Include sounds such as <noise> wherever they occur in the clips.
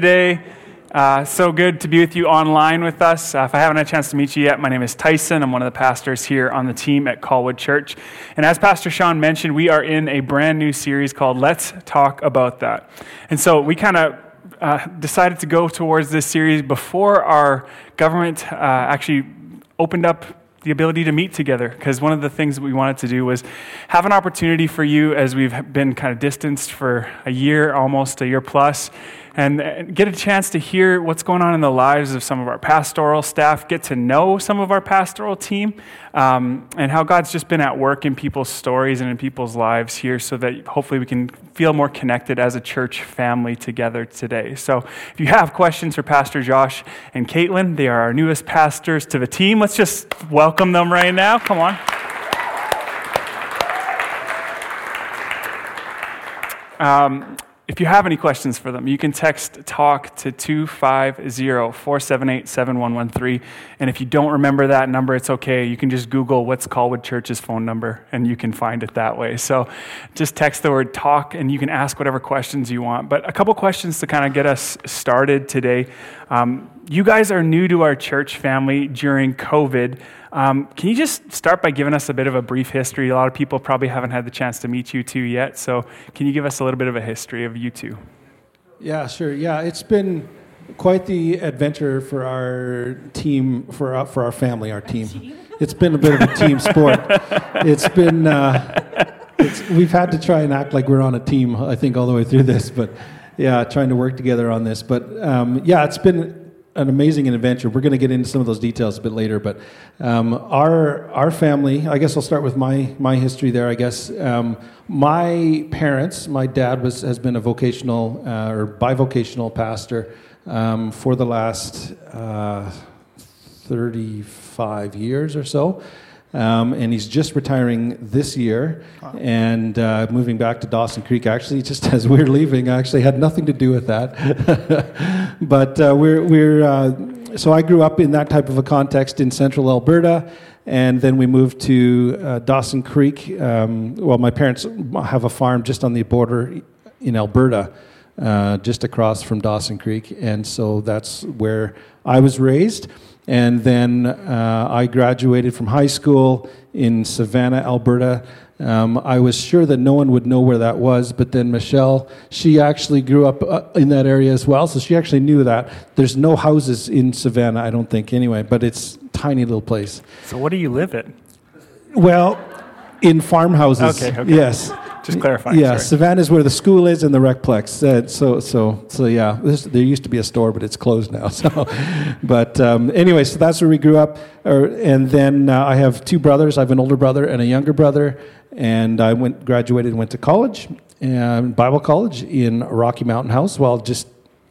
today. Uh, so good to be with you online with us. Uh, if I haven't had a chance to meet you yet, my name is Tyson. I'm one of the pastors here on the team at Colwood Church. And as Pastor Sean mentioned, we are in a brand new series called Let's Talk About That. And so we kind of uh, decided to go towards this series before our government uh, actually opened up the ability to meet together because one of the things that we wanted to do was have an opportunity for you as we've been kind of distanced for a year almost a year plus and get a chance to hear what's going on in the lives of some of our pastoral staff, get to know some of our pastoral team, um, and how God's just been at work in people's stories and in people's lives here so that hopefully we can feel more connected as a church family together today. So if you have questions for Pastor Josh and Caitlin, they are our newest pastors to the team. Let's just welcome them right now. Come on. Um, if you have any questions for them, you can text TALK to 250 478 7113. And if you don't remember that number, it's okay. You can just Google what's Colwood Church's phone number and you can find it that way. So just text the word TALK and you can ask whatever questions you want. But a couple questions to kind of get us started today. Um, you guys are new to our church family during COVID. Um, can you just start by giving us a bit of a brief history? A lot of people probably haven't had the chance to meet you two yet, so can you give us a little bit of a history of you two? Yeah, sure. Yeah, it's been quite the adventure for our team, for our, for our family, our team. It's been a bit of a team <laughs> sport. It's been, uh, it's, we've had to try and act like we're on a team, I think, all the way through this, but yeah, trying to work together on this. But um, yeah, it's been an amazing adventure. We're going to get into some of those details a bit later, but um, our our family. I guess I'll start with my my history there. I guess um, my parents, my dad was has been a vocational uh, or bivocational pastor um, for the last uh, thirty five years or so. Um, and he's just retiring this year and uh, moving back to Dawson Creek. Actually, just <laughs> as we're leaving, actually had nothing to do with that. <laughs> but uh, we're, we're uh, so I grew up in that type of a context in central Alberta. And then we moved to uh, Dawson Creek. Um, well, my parents have a farm just on the border in Alberta, uh, just across from Dawson Creek. And so that's where I was raised. And then uh, I graduated from high school in Savannah, Alberta. Um, I was sure that no one would know where that was, but then Michelle, she actually grew up uh, in that area as well, so she actually knew that. There's no houses in Savannah, I don't think, anyway, but it's a tiny little place. So, what do you live in? Well, in farmhouses. Okay, okay. Yes. Just clarifying. Yeah, sorry. Savannah is where the school is and the recplex. Uh, so, so, so yeah. This, there used to be a store, but it's closed now. <laughs> So, but um, anyway, so that's where we grew up. Or, and then uh, I have two brothers. I have an older brother and a younger brother. And I went, graduated, and went to college, and Bible college in Rocky Mountain House. Well, just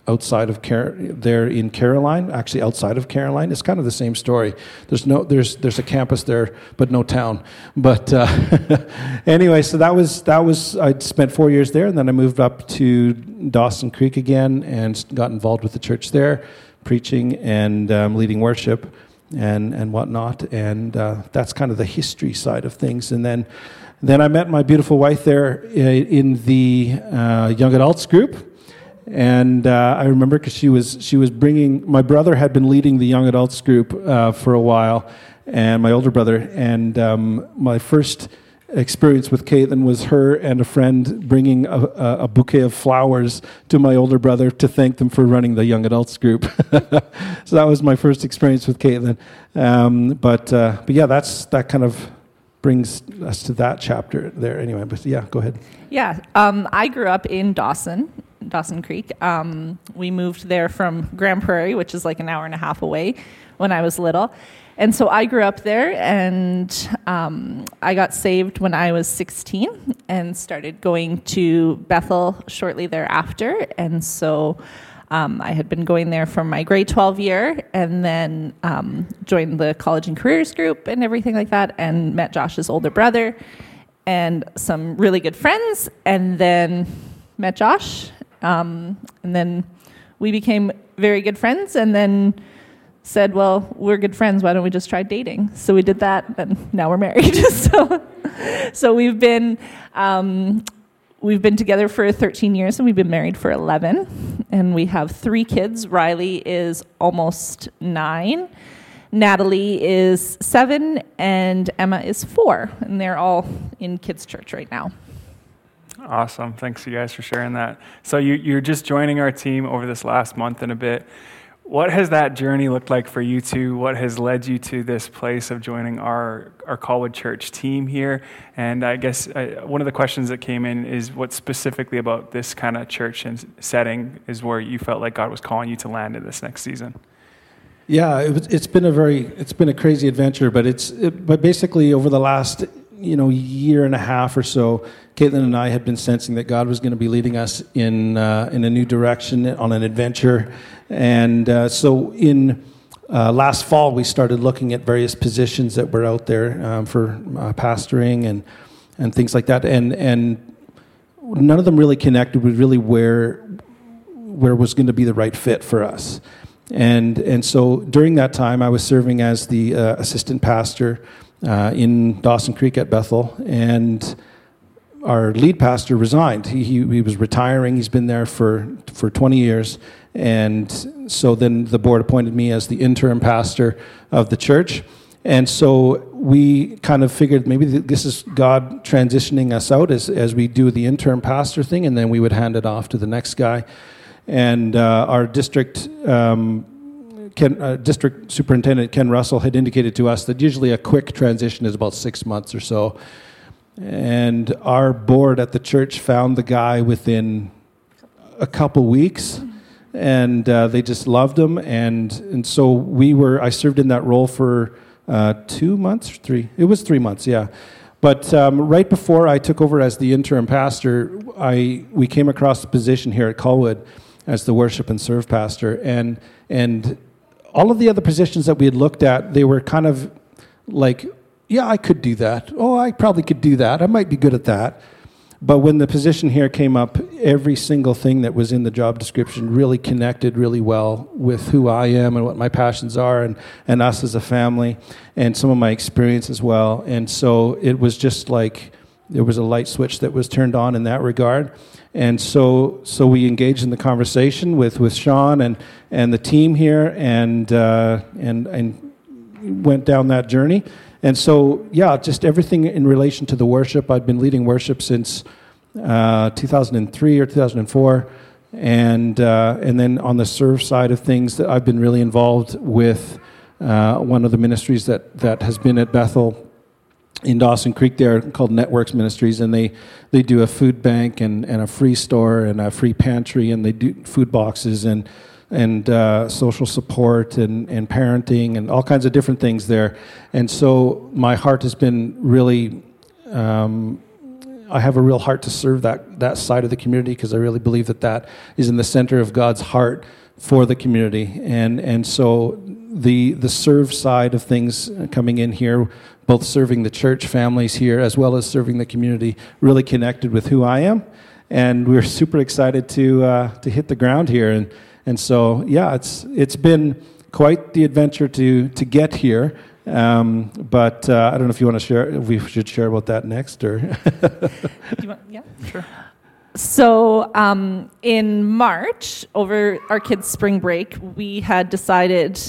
outside of Car- there in Caroline, actually outside of Caroline. It's kind of the same story. There's no there's there's a campus there, but no town. But uh, <laughs> anyway, so that was that was I spent four years there, and then I moved up to Dawson Creek again and got involved with the church there, preaching and um, leading worship and and whatnot. And uh, that's kind of the history side of things. And then then I met my beautiful wife there uh, in the uh, young adults group and uh, I remember because she was she was bringing my brother had been leading the young adults group uh, for a while, and my older brother. And um, my first experience with Caitlin was her and a friend bringing a, a, bouquet of flowers to my older brother to thank them for running the young adults group. <laughs> so that was my first experience with Caitlin. Um, but uh, but yeah, that's that kind of brings us to that chapter there. Anyway, but yeah, go ahead. Yeah, um, I grew up in Dawson, Dawson Creek. Um, we moved there from Grande Prairie, which is like an hour and a half away, when I was little. And so I grew up there, and um, I got saved when I was 16 and started going to Bethel shortly thereafter. And so um, I had been going there for my grade 12 year and then um, joined the college and careers group and everything like that, and met Josh's older brother and some really good friends, and then met Josh um, and then we became very good friends and then said, well, we're good friends. Why don't we just try dating? So we did that, and now we're married. <laughs> so, so we've been um, we've been together for 13 years and we've been married for 11. And we have three kids. Riley is almost nine. Natalie is seven, and Emma is four, and they're all in kids' church right now. Awesome. Thanks, you guys, for sharing that. So, you, you're just joining our team over this last month and a bit. What has that journey looked like for you two? What has led you to this place of joining our, our Colwood Church team here? And I guess uh, one of the questions that came in is what specifically about this kind of church and setting is where you felt like God was calling you to land in this next season? Yeah, it it's been a very it's been a crazy adventure, but it's it, but basically over the last you know year and a half or so, Caitlin and I had been sensing that God was going to be leading us in uh, in a new direction on an adventure, and uh, so in. Uh, last fall, we started looking at various positions that were out there um, for uh, pastoring and and things like that, and and none of them really connected with really where where was going to be the right fit for us. And, and so during that time, I was serving as the uh, assistant pastor uh, in Dawson Creek at Bethel. And our lead pastor resigned. He, he, he, was retiring. He's been there for, for 20 years. And so then the board appointed me as the interim pastor of the church. And so we kind of figured maybe this is God transitioning us out as, as we do the interim pastor thing, and then we would hand it off to the next guy. And uh, our district um, Ken, uh, district superintendent Ken Russell had indicated to us that usually a quick transition is about six months or so. And our board at the church found the guy within a couple weeks, and uh, they just loved him. And and so we were. I served in that role for uh, two months, three. It was three months, yeah. But um, right before I took over as the interim pastor, I we came across the position here at Colwood as the worship and serve pastor, and and all of the other positions that we had looked at, they were kind of like, yeah, I could do that. Oh, I probably could do that. I might be good at that. But when the position here came up, every single thing that was in the job description really connected really well with who I am and what my passions are and, and us as a family and some of my experience as well. And so it was just like there was a light switch that was turned on in that regard. And so, so we engaged in the conversation with, with Sean and, and the team here and, uh, and, and went down that journey. And so, yeah, just everything in relation to the worship. I've been leading worship since uh, 2003 or 2004. And, uh, and then on the serve side of things, that I've been really involved with uh, one of the ministries that, that has been at Bethel in Dawson Creek there called Networks Ministries, and they, they do a food bank and, and a free store and a free pantry, and they do food boxes and and uh, social support and, and parenting and all kinds of different things there. And so my heart has been really, um, I have a real heart to serve that, that side of the community because I really believe that that is in the center of God's heart for the community. And, and so the, the serve side of things coming in here both serving the church families here as well as serving the community, really connected with who I am. And we're <laughs> super excited to, uh, to hit the ground here. And, and so, yeah, it's, it's been quite the adventure to, to get here. Um, but uh, I don't know if you want to share, if we should share about that next or. <laughs> want, yeah, sure. So, um, in March, over our kids' spring break, we had decided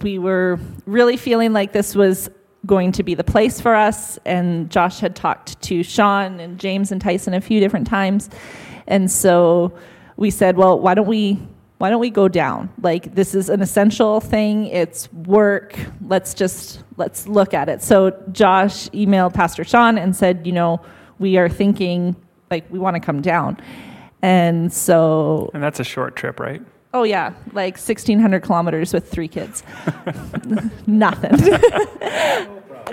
we were really feeling like this was going to be the place for us. And Josh had talked to Sean and James and Tyson a few different times. And so we said, well, why don't we why don't we go down? Like this is an essential thing. It's work. Let's just let's look at it. So Josh emailed Pastor Sean and said, you know, we are thinking like we want to come down. And so And that's a short trip, right? Oh yeah, like 1600 kilometers with three kids. <laughs> Nothing.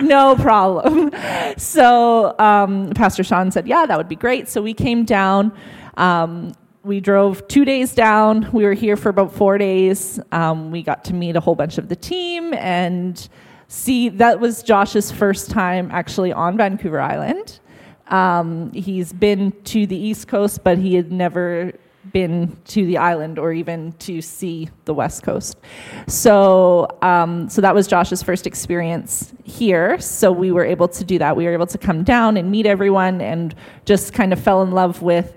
<laughs> no problem. So um, Pastor Sean said, "Yeah, that would be great." So we came down. Um, we drove two days down. We were here for about four days. Um, we got to meet a whole bunch of the team and see. That was Josh's first time actually on Vancouver Island. Um, he's been to the East Coast, but he had never been to the island or even to see the west coast. So, um, so that was Josh's first experience here. So we were able to do that. We were able to come down and meet everyone, and just kind of fell in love with.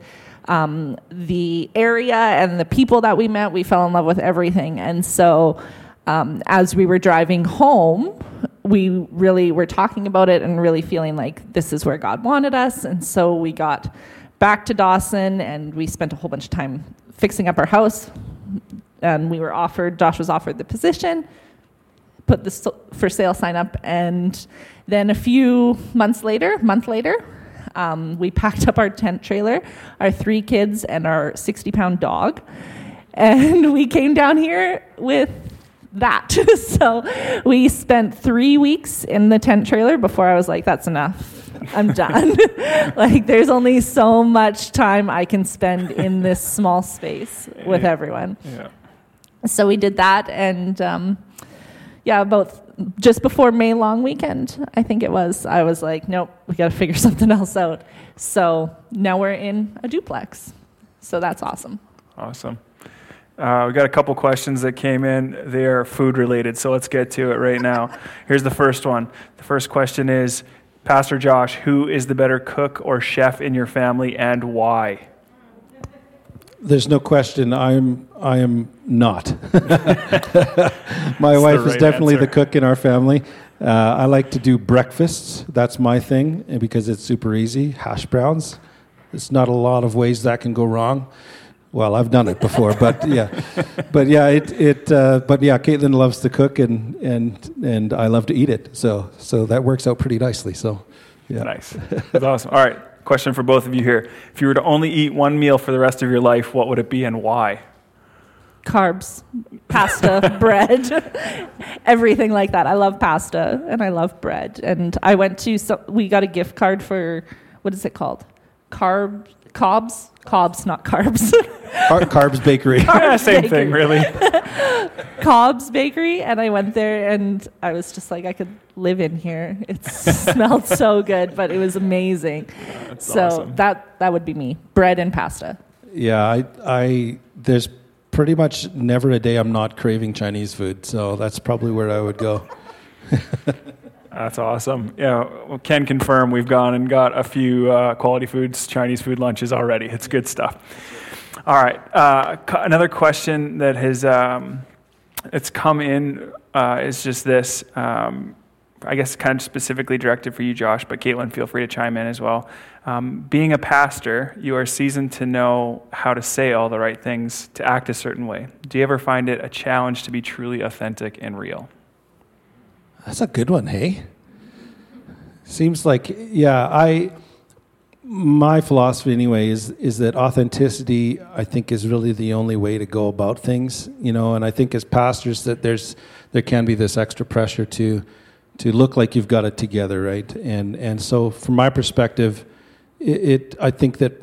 Um, the area and the people that we met, we fell in love with everything. And so, um, as we were driving home, we really were talking about it and really feeling like this is where God wanted us. And so we got back to Dawson and we spent a whole bunch of time fixing up our house. And we were offered, Josh was offered the position, put the for sale sign up. And then a few months later, month later, um, we packed up our tent trailer, our three kids, and our 60 pound dog. And <laughs> we came down here with that. <laughs> so we spent three weeks in the tent trailer before I was like, that's enough. I'm done. <laughs> like, there's only so much time I can spend in this small space with everyone. Yeah. So we did that, and um, yeah, about just before May long weekend, I think it was. I was like, nope, we got to figure <laughs> something else out. So now we're in a duplex. So that's awesome. Awesome. Uh, we got a couple questions that came in. They are food related, so let's get to it right now. <laughs> Here's the first one. The first question is Pastor Josh, who is the better cook or chef in your family and why? There's no question. I'm. I am not. <laughs> my wife right is definitely answer. the cook in our family. Uh, I like to do breakfasts. That's my thing, because it's super easy. Hash browns. There's not a lot of ways that can go wrong. Well, I've done it before, but yeah, but yeah, it it. Uh, but yeah, Caitlin loves to cook, and and and I love to eat it. So so that works out pretty nicely. So yeah, nice. That's awesome. All right, question for both of you here: If you were to only eat one meal for the rest of your life, what would it be, and why? Carbs, pasta, <laughs> bread, everything like that. I love pasta and I love bread. And I went to so we got a gift card for what is it called? Carb Cobb's Cobb's, not carbs. Car- carbs Bakery. Carbs <laughs> yeah, same Bakery. thing, really. <laughs> Cobb's Bakery, and I went there, and I was just like, I could live in here. It <laughs> smelled so good, but it was amazing. That's so awesome. that that would be me: bread and pasta. Yeah, I, I there's pretty much never a day I'm not craving Chinese food, so that's probably where I would go. That's awesome. Yeah, well, can confirm we've gone and got a few uh, quality foods, Chinese food lunches already. It's good stuff. All right, uh, another question that has um, it's come in uh, is just this. Um, I guess kind of specifically directed for you, Josh, but Caitlin, feel free to chime in as well. Um, being a pastor, you are seasoned to know how to say all the right things, to act a certain way. Do you ever find it a challenge to be truly authentic and real? That's a good one, hey? Seems like, yeah, I, my philosophy anyway is, is that authenticity, I think, is really the only way to go about things, you know, and I think as pastors that there's, there can be this extra pressure to, to look like you've got it together, right? And, and so from my perspective, it, it I think that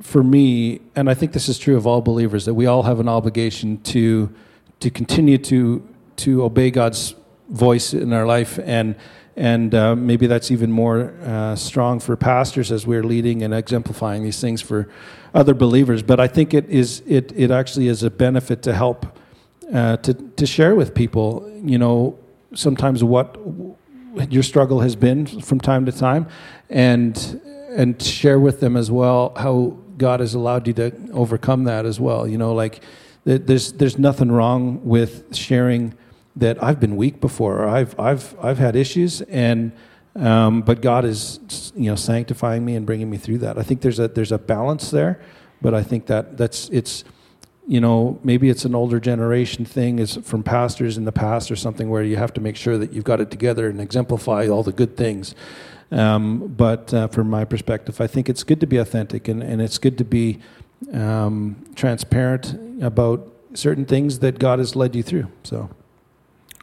for me, and I think this is true of all believers, that we all have an obligation to, to continue to, to obey God's voice in our life and and uh, maybe that's even more uh, strong for pastors as we're leading and exemplifying these things for other believers. But I think it is it it actually is a benefit to help uh, to to share with people. You know, sometimes what your struggle has been from time to time, and and share with them as well how God has allowed you to overcome that as well. You know, like there's there's nothing wrong with sharing that I've been weak before, or I've I've I've had issues, and um, but God is you know sanctifying me and bringing me through that. I think there's a there's a balance there, but I think that that's it's you know maybe it's an older generation thing is from pastors in the past or something where you have to make sure that you've got it together and exemplify all the good things. Um, but uh, from my perspective, I think it's good to be authentic and, and it's good to be um, transparent about certain things that God has led you through. So.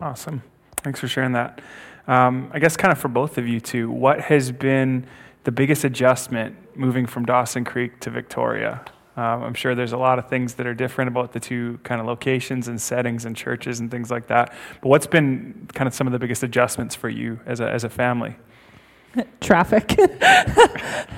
Awesome. Thanks for sharing that. Um, I guess, kind of for both of you too, what has been the biggest adjustment moving from Dawson Creek to Victoria? Um, I'm sure there's a lot of things that are different about the two kind of locations and settings and churches and things like that. But what's been kind of some of the biggest adjustments for you as a, as a family? <laughs> traffic. <laughs>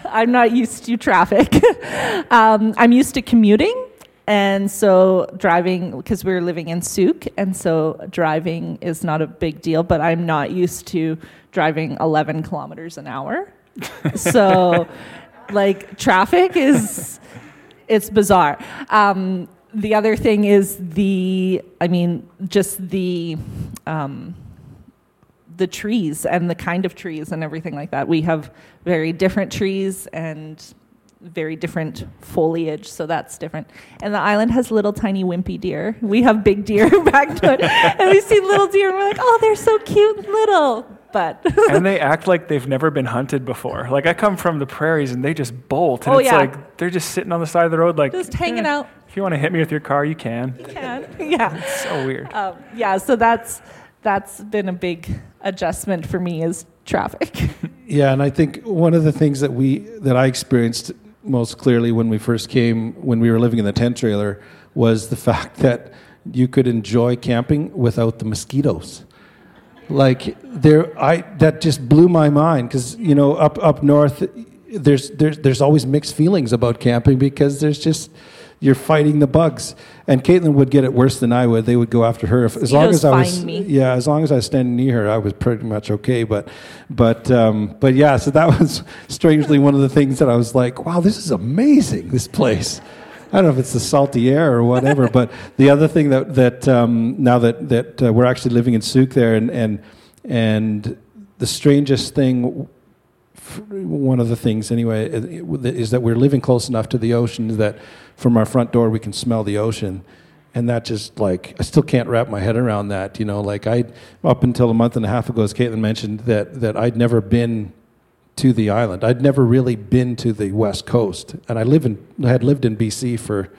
I'm not used to traffic. <laughs> um, I'm used to commuting. And so driving, because we're living in Sooke, and so driving is not a big deal, but I'm not used to driving 11 kilometers an hour. <laughs> so, like, traffic is, it's bizarre. Um, the other thing is the, I mean, just the, um, the trees and the kind of trees and everything like that. We have very different trees and very different foliage, so that's different. And the island has little tiny wimpy deer. We have big deer <laughs> back to it, and we see little deer, and we're like, oh, they're so cute and little. But <laughs> and they act like they've never been hunted before. Like I come from the prairies, and they just bolt, and Oh, it's yeah. like they're just sitting on the side of the road, like just hanging "Eh, out. If you want to hit me with your car, you can. You <laughs> Yeah, yeah. So weird. Um, yeah, so that's that's been a big adjustment for me is traffic. Yeah, and I think one of the things that we that I experienced most clearly when we first came, when we were living in the tent trailer, was the <laughs> fact that you could enjoy camping without the mosquitoes. Like there, I that just blew my mind because you know up up north, there's there's there's always mixed feelings about camping because there's just you're fighting the bugs. And Caitlin would get it worse than I would. They would go after her if, as long as I was me. yeah, as long as I was standing near her, I was pretty much okay. But, but, um, but yeah. So that <laughs> was strangely one of the things that I was like, "Wow, this is amazing! This place." I don't know if it's the salty air or whatever. <laughs> but the other thing that that um, now that that uh, we're actually living in Sooke there, and and and the strangest thing, one of the things anyway, is that we're living close enough to the ocean that from our front door we can smell the ocean and that just like I still can't wrap my head around that. You know, like I up until a month and a half ago, as Caitlin mentioned, that that I'd never been to the island. I'd never really been to the west coast, and I live in I had lived in BC for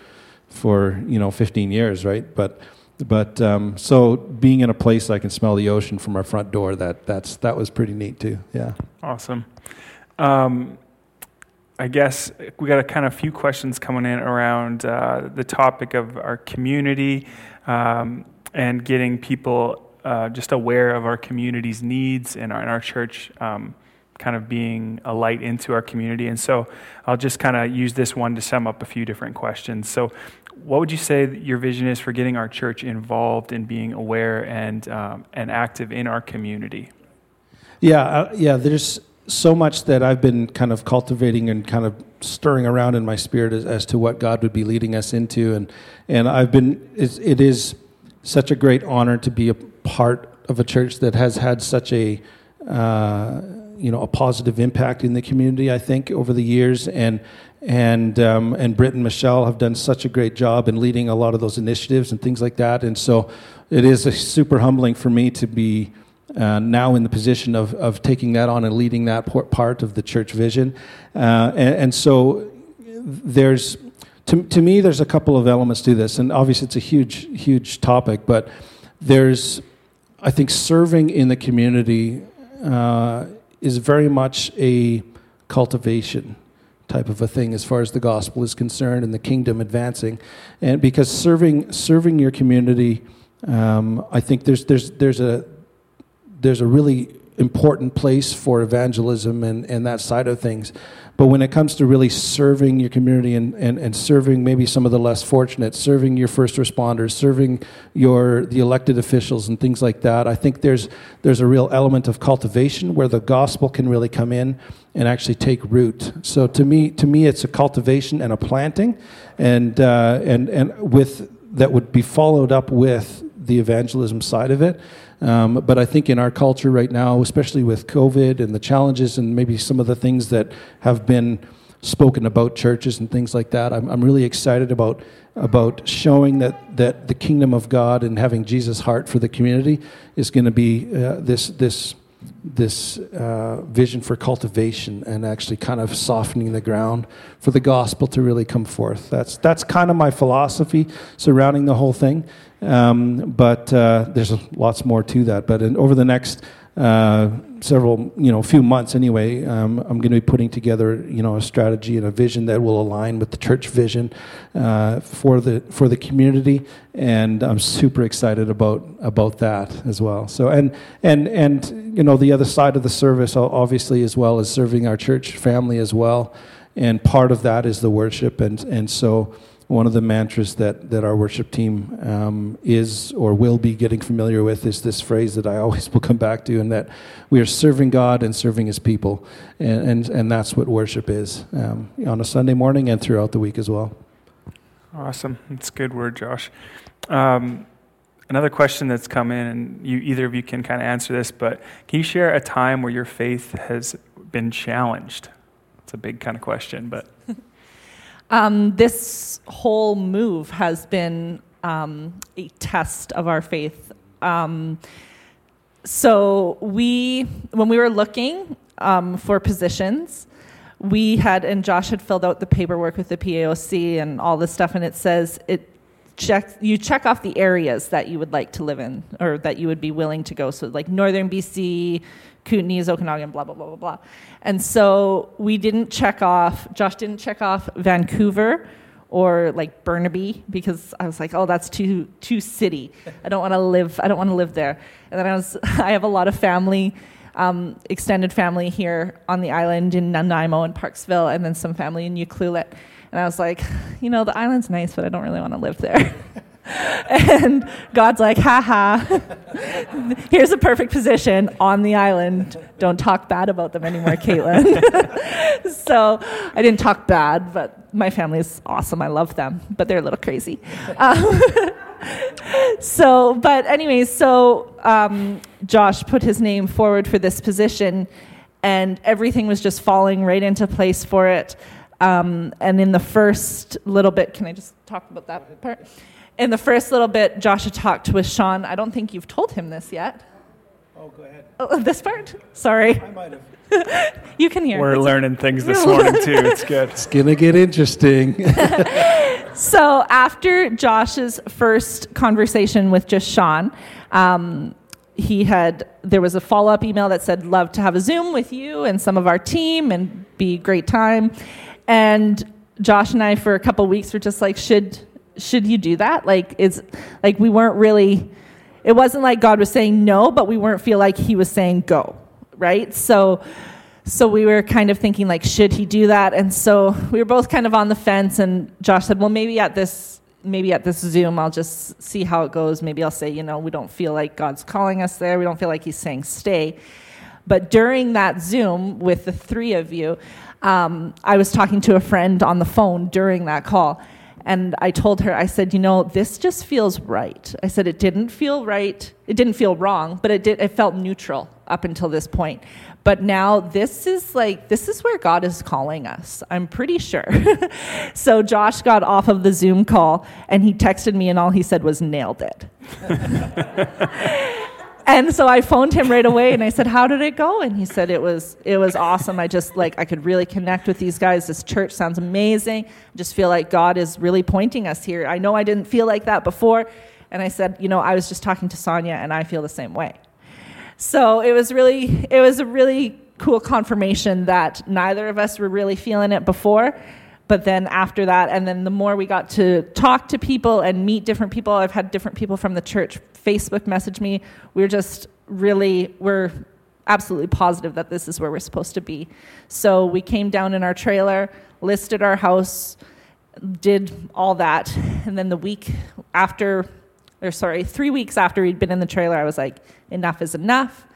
for you know 15 years, right? But but um, so being in a place I can smell the ocean from our front door, that that's that was pretty neat too. Yeah. Awesome. Um, I guess we got a kind of few questions coming in around uh, the topic of our community um, and getting people uh, just aware of our community's needs and our, and our church um, kind of being a light into our community. And so I'll just kind of use this one to sum up a few different questions. So, what would you say your vision is for getting our church involved in being aware and, um, and active in our community? Yeah, uh, yeah. There's so much that I've been kind of cultivating and kind of stirring around in my spirit as, as to what God would be leading us into, and and I've been. It is such a great honor to be a part of a church that has had such a. Uh, you know, a positive impact in the community. I think over the years, and and um, and Britt and Michelle have done such a great job in leading a lot of those initiatives and things like that. And so, it is a super humbling for me to be uh, now in the position of, of taking that on and leading that part of the church vision. Uh, and, and so there's, to, to me, there's a couple of elements to this. And obviously, it's a huge, huge topic, but there's, I think, serving in the community uh, is very much a cultivation type of a thing as far as the gospel is concerned and the kingdom advancing and because serving serving your community um, i think there's there's there's a there's a really important place for evangelism and, and that side of things. But when it comes to really serving your community and, and, and serving maybe some of the less fortunate, serving your first responders, serving your the elected officials and things like that, I think there's there's a real element of cultivation where the gospel can really come in and actually take root. So to me, to me, it's a cultivation and a planting, and uh, and and with that would be followed up with the evangelism side of it. Um, but I think in our culture right now, especially with COVID and the challenges and maybe some of the things that have been spoken about churches and things like that, I'm, I'm really excited about about showing that, that the kingdom of God and having Jesus' heart for the community is going to be uh, this this this uh, vision for cultivation and actually kind of softening the ground for the gospel to really come forth. That's that's kind of my philosophy surrounding the whole thing. Um, but uh, there's lots more to that. But in, over the next uh, several, you know, few months anyway, um, I'm going to be putting together, you know, a strategy and a vision that will align with the church vision uh, for the for the community, and I'm super excited about about that as well. So, and and and you know, the other side of the service, obviously, as well as serving our church family as well, and part of that is the worship, and and so one of the mantras that, that our worship team um, is or will be getting familiar with is this phrase that I always <laughs> will come back to, and that we are serving God and serving His people. And, and, and that's what worship is um, on a Sunday morning and throughout the week as well. Awesome. That's a good word, Josh. Um, another question that's come in, and you, either of you can kind of answer this, but can you share a time where your faith has been challenged? It's a big kind of question, but. Um, this whole move has been um, a test of our faith. Um, so we, when we were looking um, for positions, we had and Josh had filled out the paperwork with the PAOC and all this stuff, and it says it check you check off the areas that you would like to live in or that you would be willing to go. So like northern BC, Kootenays, Okanagan, blah blah blah blah blah. And so we didn't check off. Josh didn't check off Vancouver or like Burnaby because I was like, oh, that's too too city. I don't want to live. I don't want to live there. And then I was <laughs> I have a lot of family. Um, extended family here on the island in Nanaimo and Parksville, and then some family in Ucluelet. And I was like, you know, the island's nice, but I don't really want to live there. <laughs> and God's like, haha, <laughs> here's a perfect position on the island. Don't talk bad about them anymore, Caitlin. <laughs> so I didn't talk bad, but my family is awesome. I love them, but they're a little crazy. Um, so, but anyway, so um, Josh put his name forward for this position, and everything was just falling right into place for it. Um, and in the first little bit, can I just talk about that part? in the first little bit, Joshua talked with Sean. I don't think you've told him this yet. Oh, go ahead. Oh, <laughs> this part? Sorry. I might have. <laughs> you can hear. We're learning things this morning too. It's good. It's gonna get interesting. <laughs> so after Josh's first conversation with just Sean, um, he had there was a follow up email that said, "Love to have a Zoom with you and some of our team and be great time." And Josh and I, for a couple weeks, were just like, "Should should you do that? Like, it's like we weren't really, it wasn't like God was saying no, but we weren't feel like he was saying go, right? So, so we were kind of thinking like, should he do that? And so we were both kind of on the fence. And Josh said, well, maybe at this, maybe at this Zoom, I'll just see how it goes. Maybe I'll say, you know, we don't feel like God's calling us there. We don't feel like he's saying stay. But during that Zoom with the three of you, um, I was talking to a friend on the phone during that call and I told her, I said, you know, this just feels right. I said, it didn't feel right. It didn't feel wrong, but it did, it felt neutral up until this point. But now this is like, this is where God is calling us. I'm pretty sure. <laughs> so Josh got off of the Zoom call and he texted me, and all he said was, nailed it. <laughs> and so I phoned him right away and I said, "How did it go?" And he said, "It was it was awesome. I just like I could really connect with these guys. This church sounds amazing. I just feel like God is really pointing us here. I know I didn't feel like that before." And I said, "You know, I was just talking to Sonia and I feel the same way." So it was really it was a really cool confirmation that neither of us were really feeling it before but then after that and then the more we got to talk to people and meet different people i've had different people from the church facebook message me we're just really we're absolutely positive that this is where we're supposed to be. So we came down in our trailer listed our house did all that. And then the week after or sorry three weeks after we'd been in the trailer i was like enough is enough.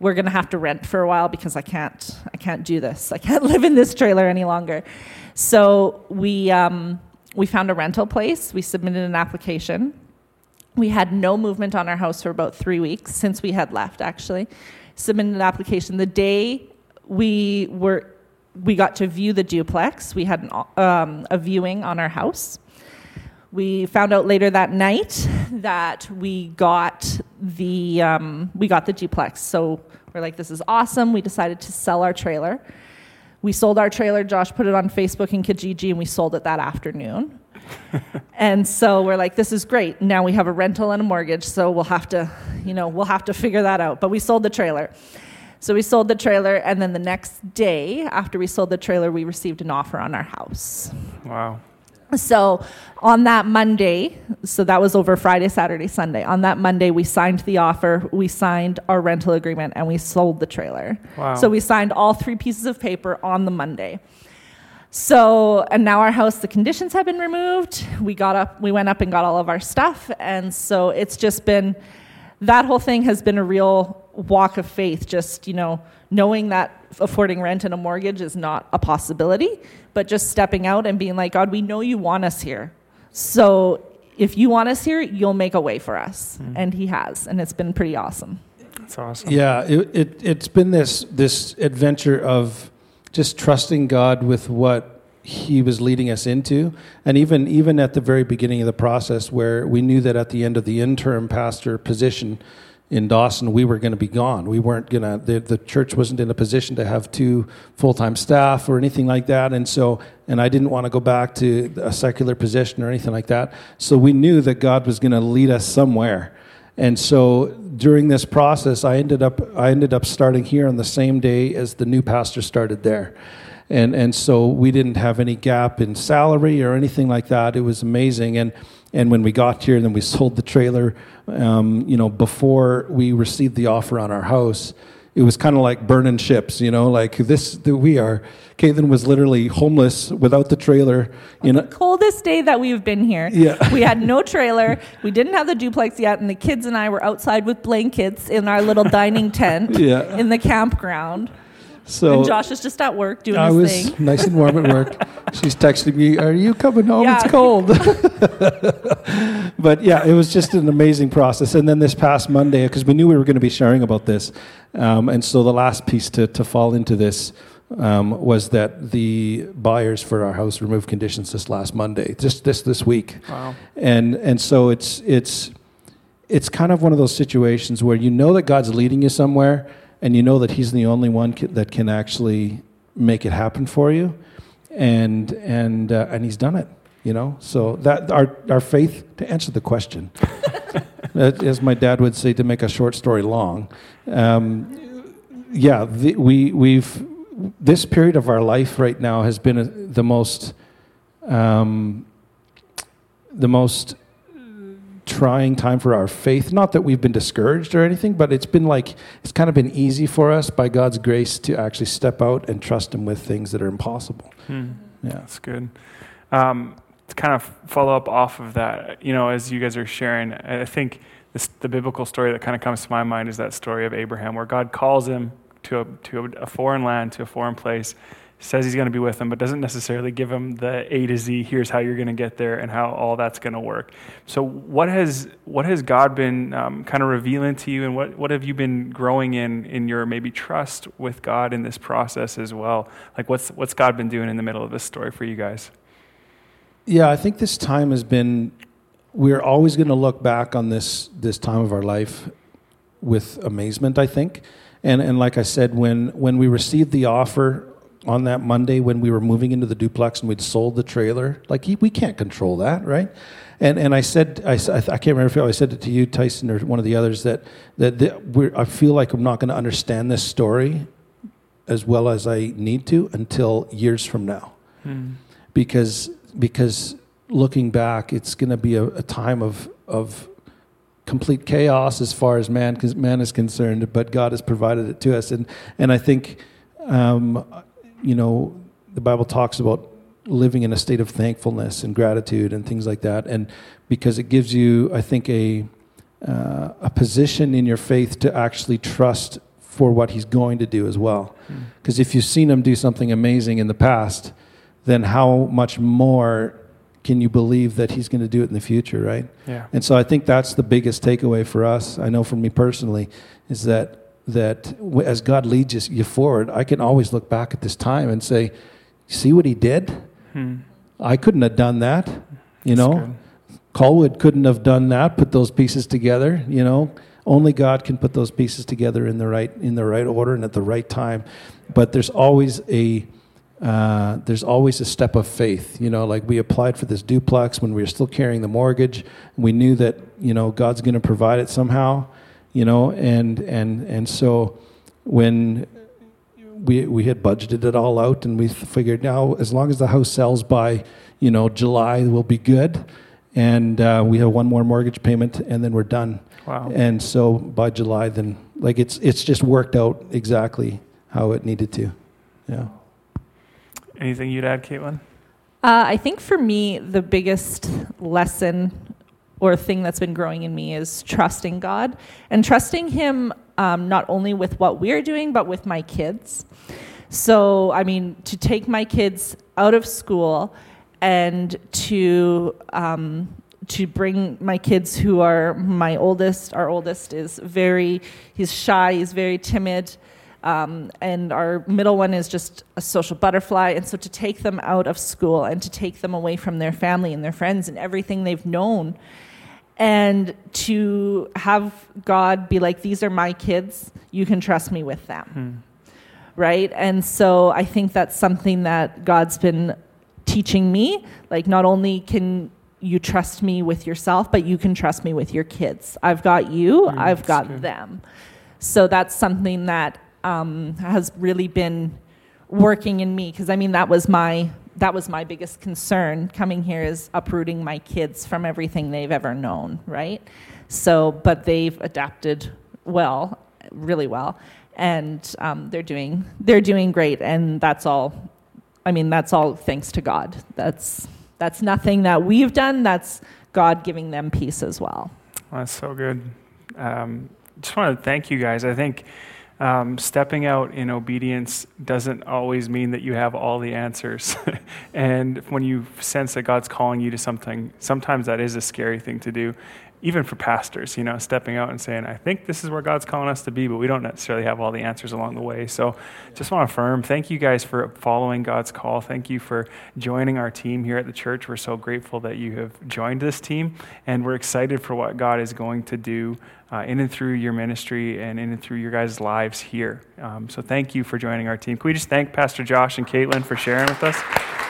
We're to have to rent for a while because i can't i can't do this. I can't <laughs> live in this trailer any longer. So we, um, we found a rental place, we submitted an application. We had no movement on our house for about three weeks since we had left, actually. Submitted an application. The day we were we got to view the duplex. We had an, um, a viewing on our house. We found out later that night that we got the um, we got the duplex. So we're like, this is awesome. We decided to sell our trailer we sold our trailer. Josh put it on Facebook and Kijiji, and we sold it that afternoon. <laughs> and so we're like, this is great. Now we have a rental and a mortgage, so we'll have to, you know, we'll have to figure that out. But we sold the trailer. So we sold the trailer, and then the next day after we sold the trailer, we received an offer on our house. Wow. So on that Monday, so that was over Friday, Saturday, Sunday. On that Monday, we signed the offer, we signed our rental agreement, and we sold the trailer. Wow. So we signed all three pieces of paper on the Monday. So, and now our house, the conditions have been removed. We got up, we went up and got all of our stuff. And so it's just been, that whole thing has been a real walk of faith, just, you know, knowing that affording rent and a mortgage is not a possibility, but just stepping out and being like, God, we know you want us here. So if you want us here, you'll make a way for us. Mm-hmm. And He has. And it's been pretty awesome. That's awesome. Yeah, it, it, it's been this, this adventure of just trusting God with what He was leading us into. And even, even at the very beginning of the process, where we knew that at the end of the interim pastor position in Dawson, we were going to be gone. We weren't going to, the, the church wasn't in a position to have two full time staff or anything like that. And so, and I didn't want to go back to a secular position or anything like that. So we knew that God was going to lead us somewhere. And so during this process, I ended up I ended up starting here on the same day as the new pastor started there. And and so we didn't have any gap in salary or anything like that. It was amazing. And and when we got here, then we sold the trailer. Um, you know, before we received the offer on our house, it was kind of like burning ships. You know, like this we are. Caitlin was literally homeless without the trailer. You know, <laughs> coldest day that we've been here. Yeah. We had no trailer. We didn't have the duplex yet, and the kids and I were outside with blankets in our little dining <laughs> tent Yeah. in the campground. So and Josh is just at work doing I his was thing. nice and warm at work. <laughs> She's texting me, "Are you coming home? Yeah. It's cold." <laughs> but yeah, it was just an amazing process. And then this past Monday, because we knew we were going to be sharing about this, um, and so the last piece to to fall into this um, was that the buyers for our house removed conditions this last Monday, just this this week Wow. and and so it's it's it's kind of one of those situations where you know that God's leading you somewhere, and you know that He's the only one ca- that can actually make it happen for you, and and uh, and He's done it. You know, so that our our faith to answer the question, <laughs> as my dad would say, to make a short story long. Um, yeah, the, we we've this period of our life right now has been a, the most um, the most trying time for our faith. Not that we've been discouraged or anything, but it's been like it's kind of been easy for us by God's grace to actually step out and trust Him with things that are impossible. Hmm. Yeah. That's good. Um, to kind of follow up off of that, you know, as you guys are sharing, I think this, the biblical story that kind of comes to my mind is that story of Abraham, where God calls him to a, to a foreign land, to a foreign place, says he's going to be with him, but doesn't necessarily give him the A to Z. Here's how you're going to get there and how all that's going to work. So, what has what has God been um, kind of revealing to you, and what what have you been growing in in your maybe trust with God in this process as well? Like, what's what's God been doing in the middle of this story for you guys? Yeah, I think this time has been. We're always going to look back on this this time of our life with amazement. I think, and and like I said, when when we received the offer on that Monday, when we were moving into the duplex and we'd sold the trailer, like we can't control that, right? And and I said, I, I can't remember if I said it to you, Tyson, or one of the others that that, I feel like I'm not going to understand this story as well as I need to until years from now because because looking back, it's going to be a, a time of of complete chaos as far as man man is concerned. But God has provided it to us, and and I think, um, you know, the Bible talks about living in a state of thankfulness and gratitude and things like that, and because it gives you, I think, a uh, a position in your faith to actually trust for what He's going to do as well. Because if you've seen Him do something amazing in the past, then how much more can you believe that he's going to do it in the future, right? Yeah. And so I think that's the biggest takeaway for us. I know for me personally is that that as God leads you forward, I can always look back at this time and say, "See what He did? Hmm. I couldn't have done that." You That's know, good. Colwood couldn't have done that. Put those pieces together. You know, only God can put those pieces together in the right in the right order and at the right time. But there's always a uh, there's always a step of faith. You know, like we applied for this duplex when we were still carrying the mortgage. We knew that you know God's going to provide it somehow. You know, and and and so when we we had budgeted it all out, and we figured now as long as the house sells by you know July, we'll be good. And uh, we have one more mortgage payment, and then we're done. Wow. And so by July, then like it's it's just worked out exactly how it needed to. Yeah. Anything you'd add, Caitlin? Uh, I think for me, the biggest lesson or thing that's been growing in me is trusting God and trusting Him um, not only with what we're doing, but with my kids. So, I mean, to take my kids out of school and to um, to bring my kids who are my oldest our oldest is very he's shy he's very timid um, and our middle one is just a social butterfly and so to take them out of school and to take them away from their family and their friends and everything they've known and to have god be like these are my kids. You can trust me with them. Hmm. right? And so i think that's something that god's been teaching me. Like not only can you trust me with yourself but you can trust me with your kids. I've got you Mm, i've got good. them. So that's something that um, has really been working in me because i mean that was my that was my biggest concern coming here is uprooting my kids from everything they've ever known right so but they've adapted well really well and um, they're doing they're doing great and that's all i mean that's all thanks to god that's that's nothing that we've done that's god giving them peace as well That's so good. Um, just want to thank you guys. I think um, stepping out in obedience doesn't always mean that you have all the answers. <laughs> and when you sense that God's calling you to something, sometimes that is a scary thing to do. Even for pastors, you know, stepping out and saying, I think this is where God's calling us to be, but we don't necessarily have all the answers along the way. So just want to affirm, thank you guys for following God's call. Thank you for joining our team here at the church. We're so grateful that you have joined this team, and we're excited for what God is going to do uh, in and through your ministry and in and through your guys' lives here. Um, so thank you for joining our team. Can we just thank Pastor Josh and Caitlin for sharing with us?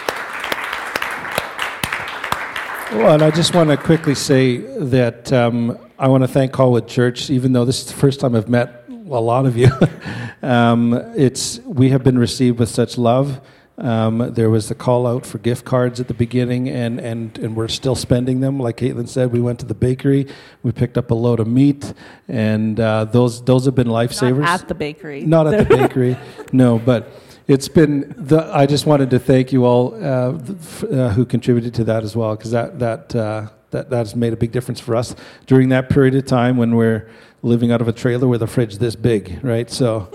Well, and I just want to quickly say that um, I want to thank Colwood Church, even though this is the first time I've met a lot of you. <laughs> um, it's we have been received with such love. Um, there was the call out for gift cards at the beginning, and, and, and we're still spending them. Like Caitlin said, we went to the bakery, we picked up a load of meat, and uh, those those have been lifesavers. not at the bakery Not at the <laughs> bakery, no. But it's been. The, I just wanted to thank you all uh, f- uh, who contributed to that as well, because that that uh, that that has made a big difference for us during that period of time when we're living out of a trailer with a fridge this big, right? So.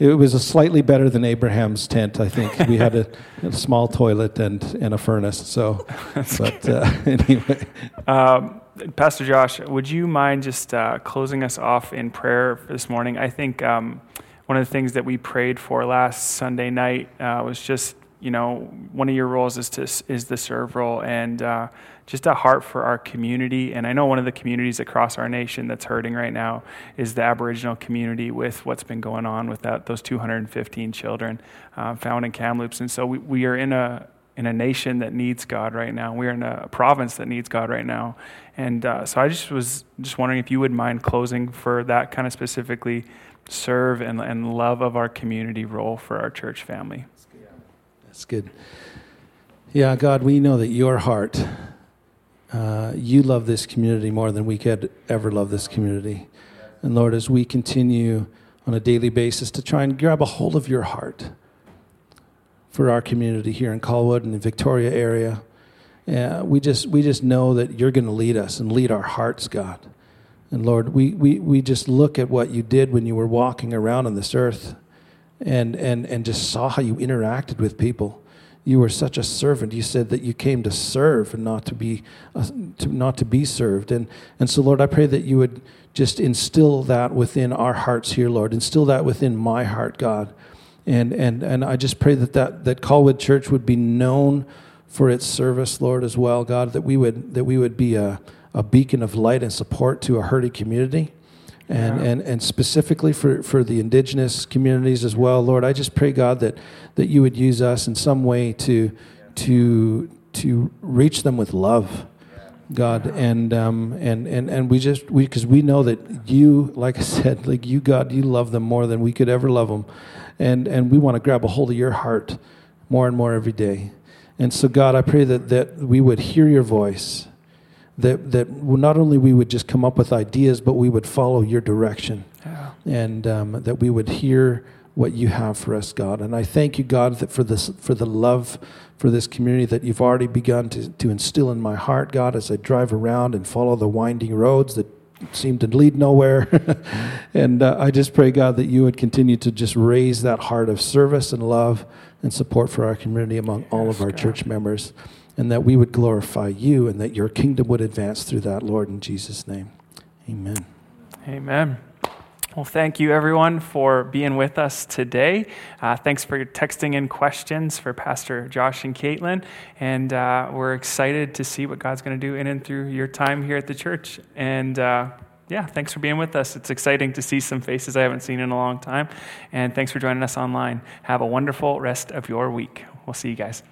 It was a slightly better than Abraham's tent, I think. We had a, a small toilet and, and a furnace. So, <laughs> but uh, <laughs> anyway, Um, Pastor Josh, would you mind just uh, closing us off in prayer this morning? I think um, one of the things that we prayed for last Sunday night uh, was just, you know, one of your roles is to is the serve role, and uh, just a heart for our community. And I know one of the communities across our nation that's hurting right now is the Aboriginal community with what's been going on with that those 215 children uh, found in Kamloops. And so we, we are in a in a nation that needs God right now. We're in a province that needs God right now. And uh, so I just was just wondering if you would mind closing for that kind of specifically serve and, and love of our community role for our church family. That's good. Yeah, God, we know that your heart, uh, you love this community more than we could ever love this community. And Lord, as we continue on a daily basis to try and grab a hold of your heart for our community here in Colwood and the Victoria area, uh, we just we just know that you're going to lead us and lead our hearts, God. And Lord, we, we, we just look at what you did when you were walking around on this earth and, and, and just saw how you interacted with people. You were such a servant. You said that you came to serve and not to be, uh, to, not to be served. And, and so, Lord, I pray that you would just instill that within our hearts here, Lord. Instill that within my heart, God. And, and, and I just pray that, that, that Colwood Church would be known for its service, Lord, as well, God, that we would, that we would be a, a beacon of light and support to a hurting community. And, Yeah. and, and specifically for, for the indigenous communities as well, Lord, I just pray, God, that, that you would use us in some way to, to, to reach them with love, God, and um, and and and we just we because we know that you, like I <laughs> said, like you, God, you love them more than we could ever love them, and and we want to grab a hold of your heart more and more every day. And so, God, I pray that that we would hear your voice, that that not only we would just come up with ideas, but we would follow your direction, Yeah. and um, that we would hear what you have for us, God. And I thank you, God, that for this for the love for this community that you've already begun to, to instill in my heart, God, as I drive around and follow the winding roads that seem to lead nowhere. <laughs> and uh, I just pray, God, that you would continue to just raise that heart of service and love and support for our community among all of our God. church members, and that we would glorify you and that your kingdom would advance through that, Lord, in Jesus' name. Amen. Amen. Well, thank you everyone for being with us today. Uh, thanks for texting in questions for Pastor Josh and Caitlin. And uh, we're excited to see what God's going to do in and through your time here at the church. And uh, yeah, thanks for being with us. It's exciting to see some faces I haven't seen in a long time. And thanks for joining us online. Have a wonderful rest of your week. We'll see you guys.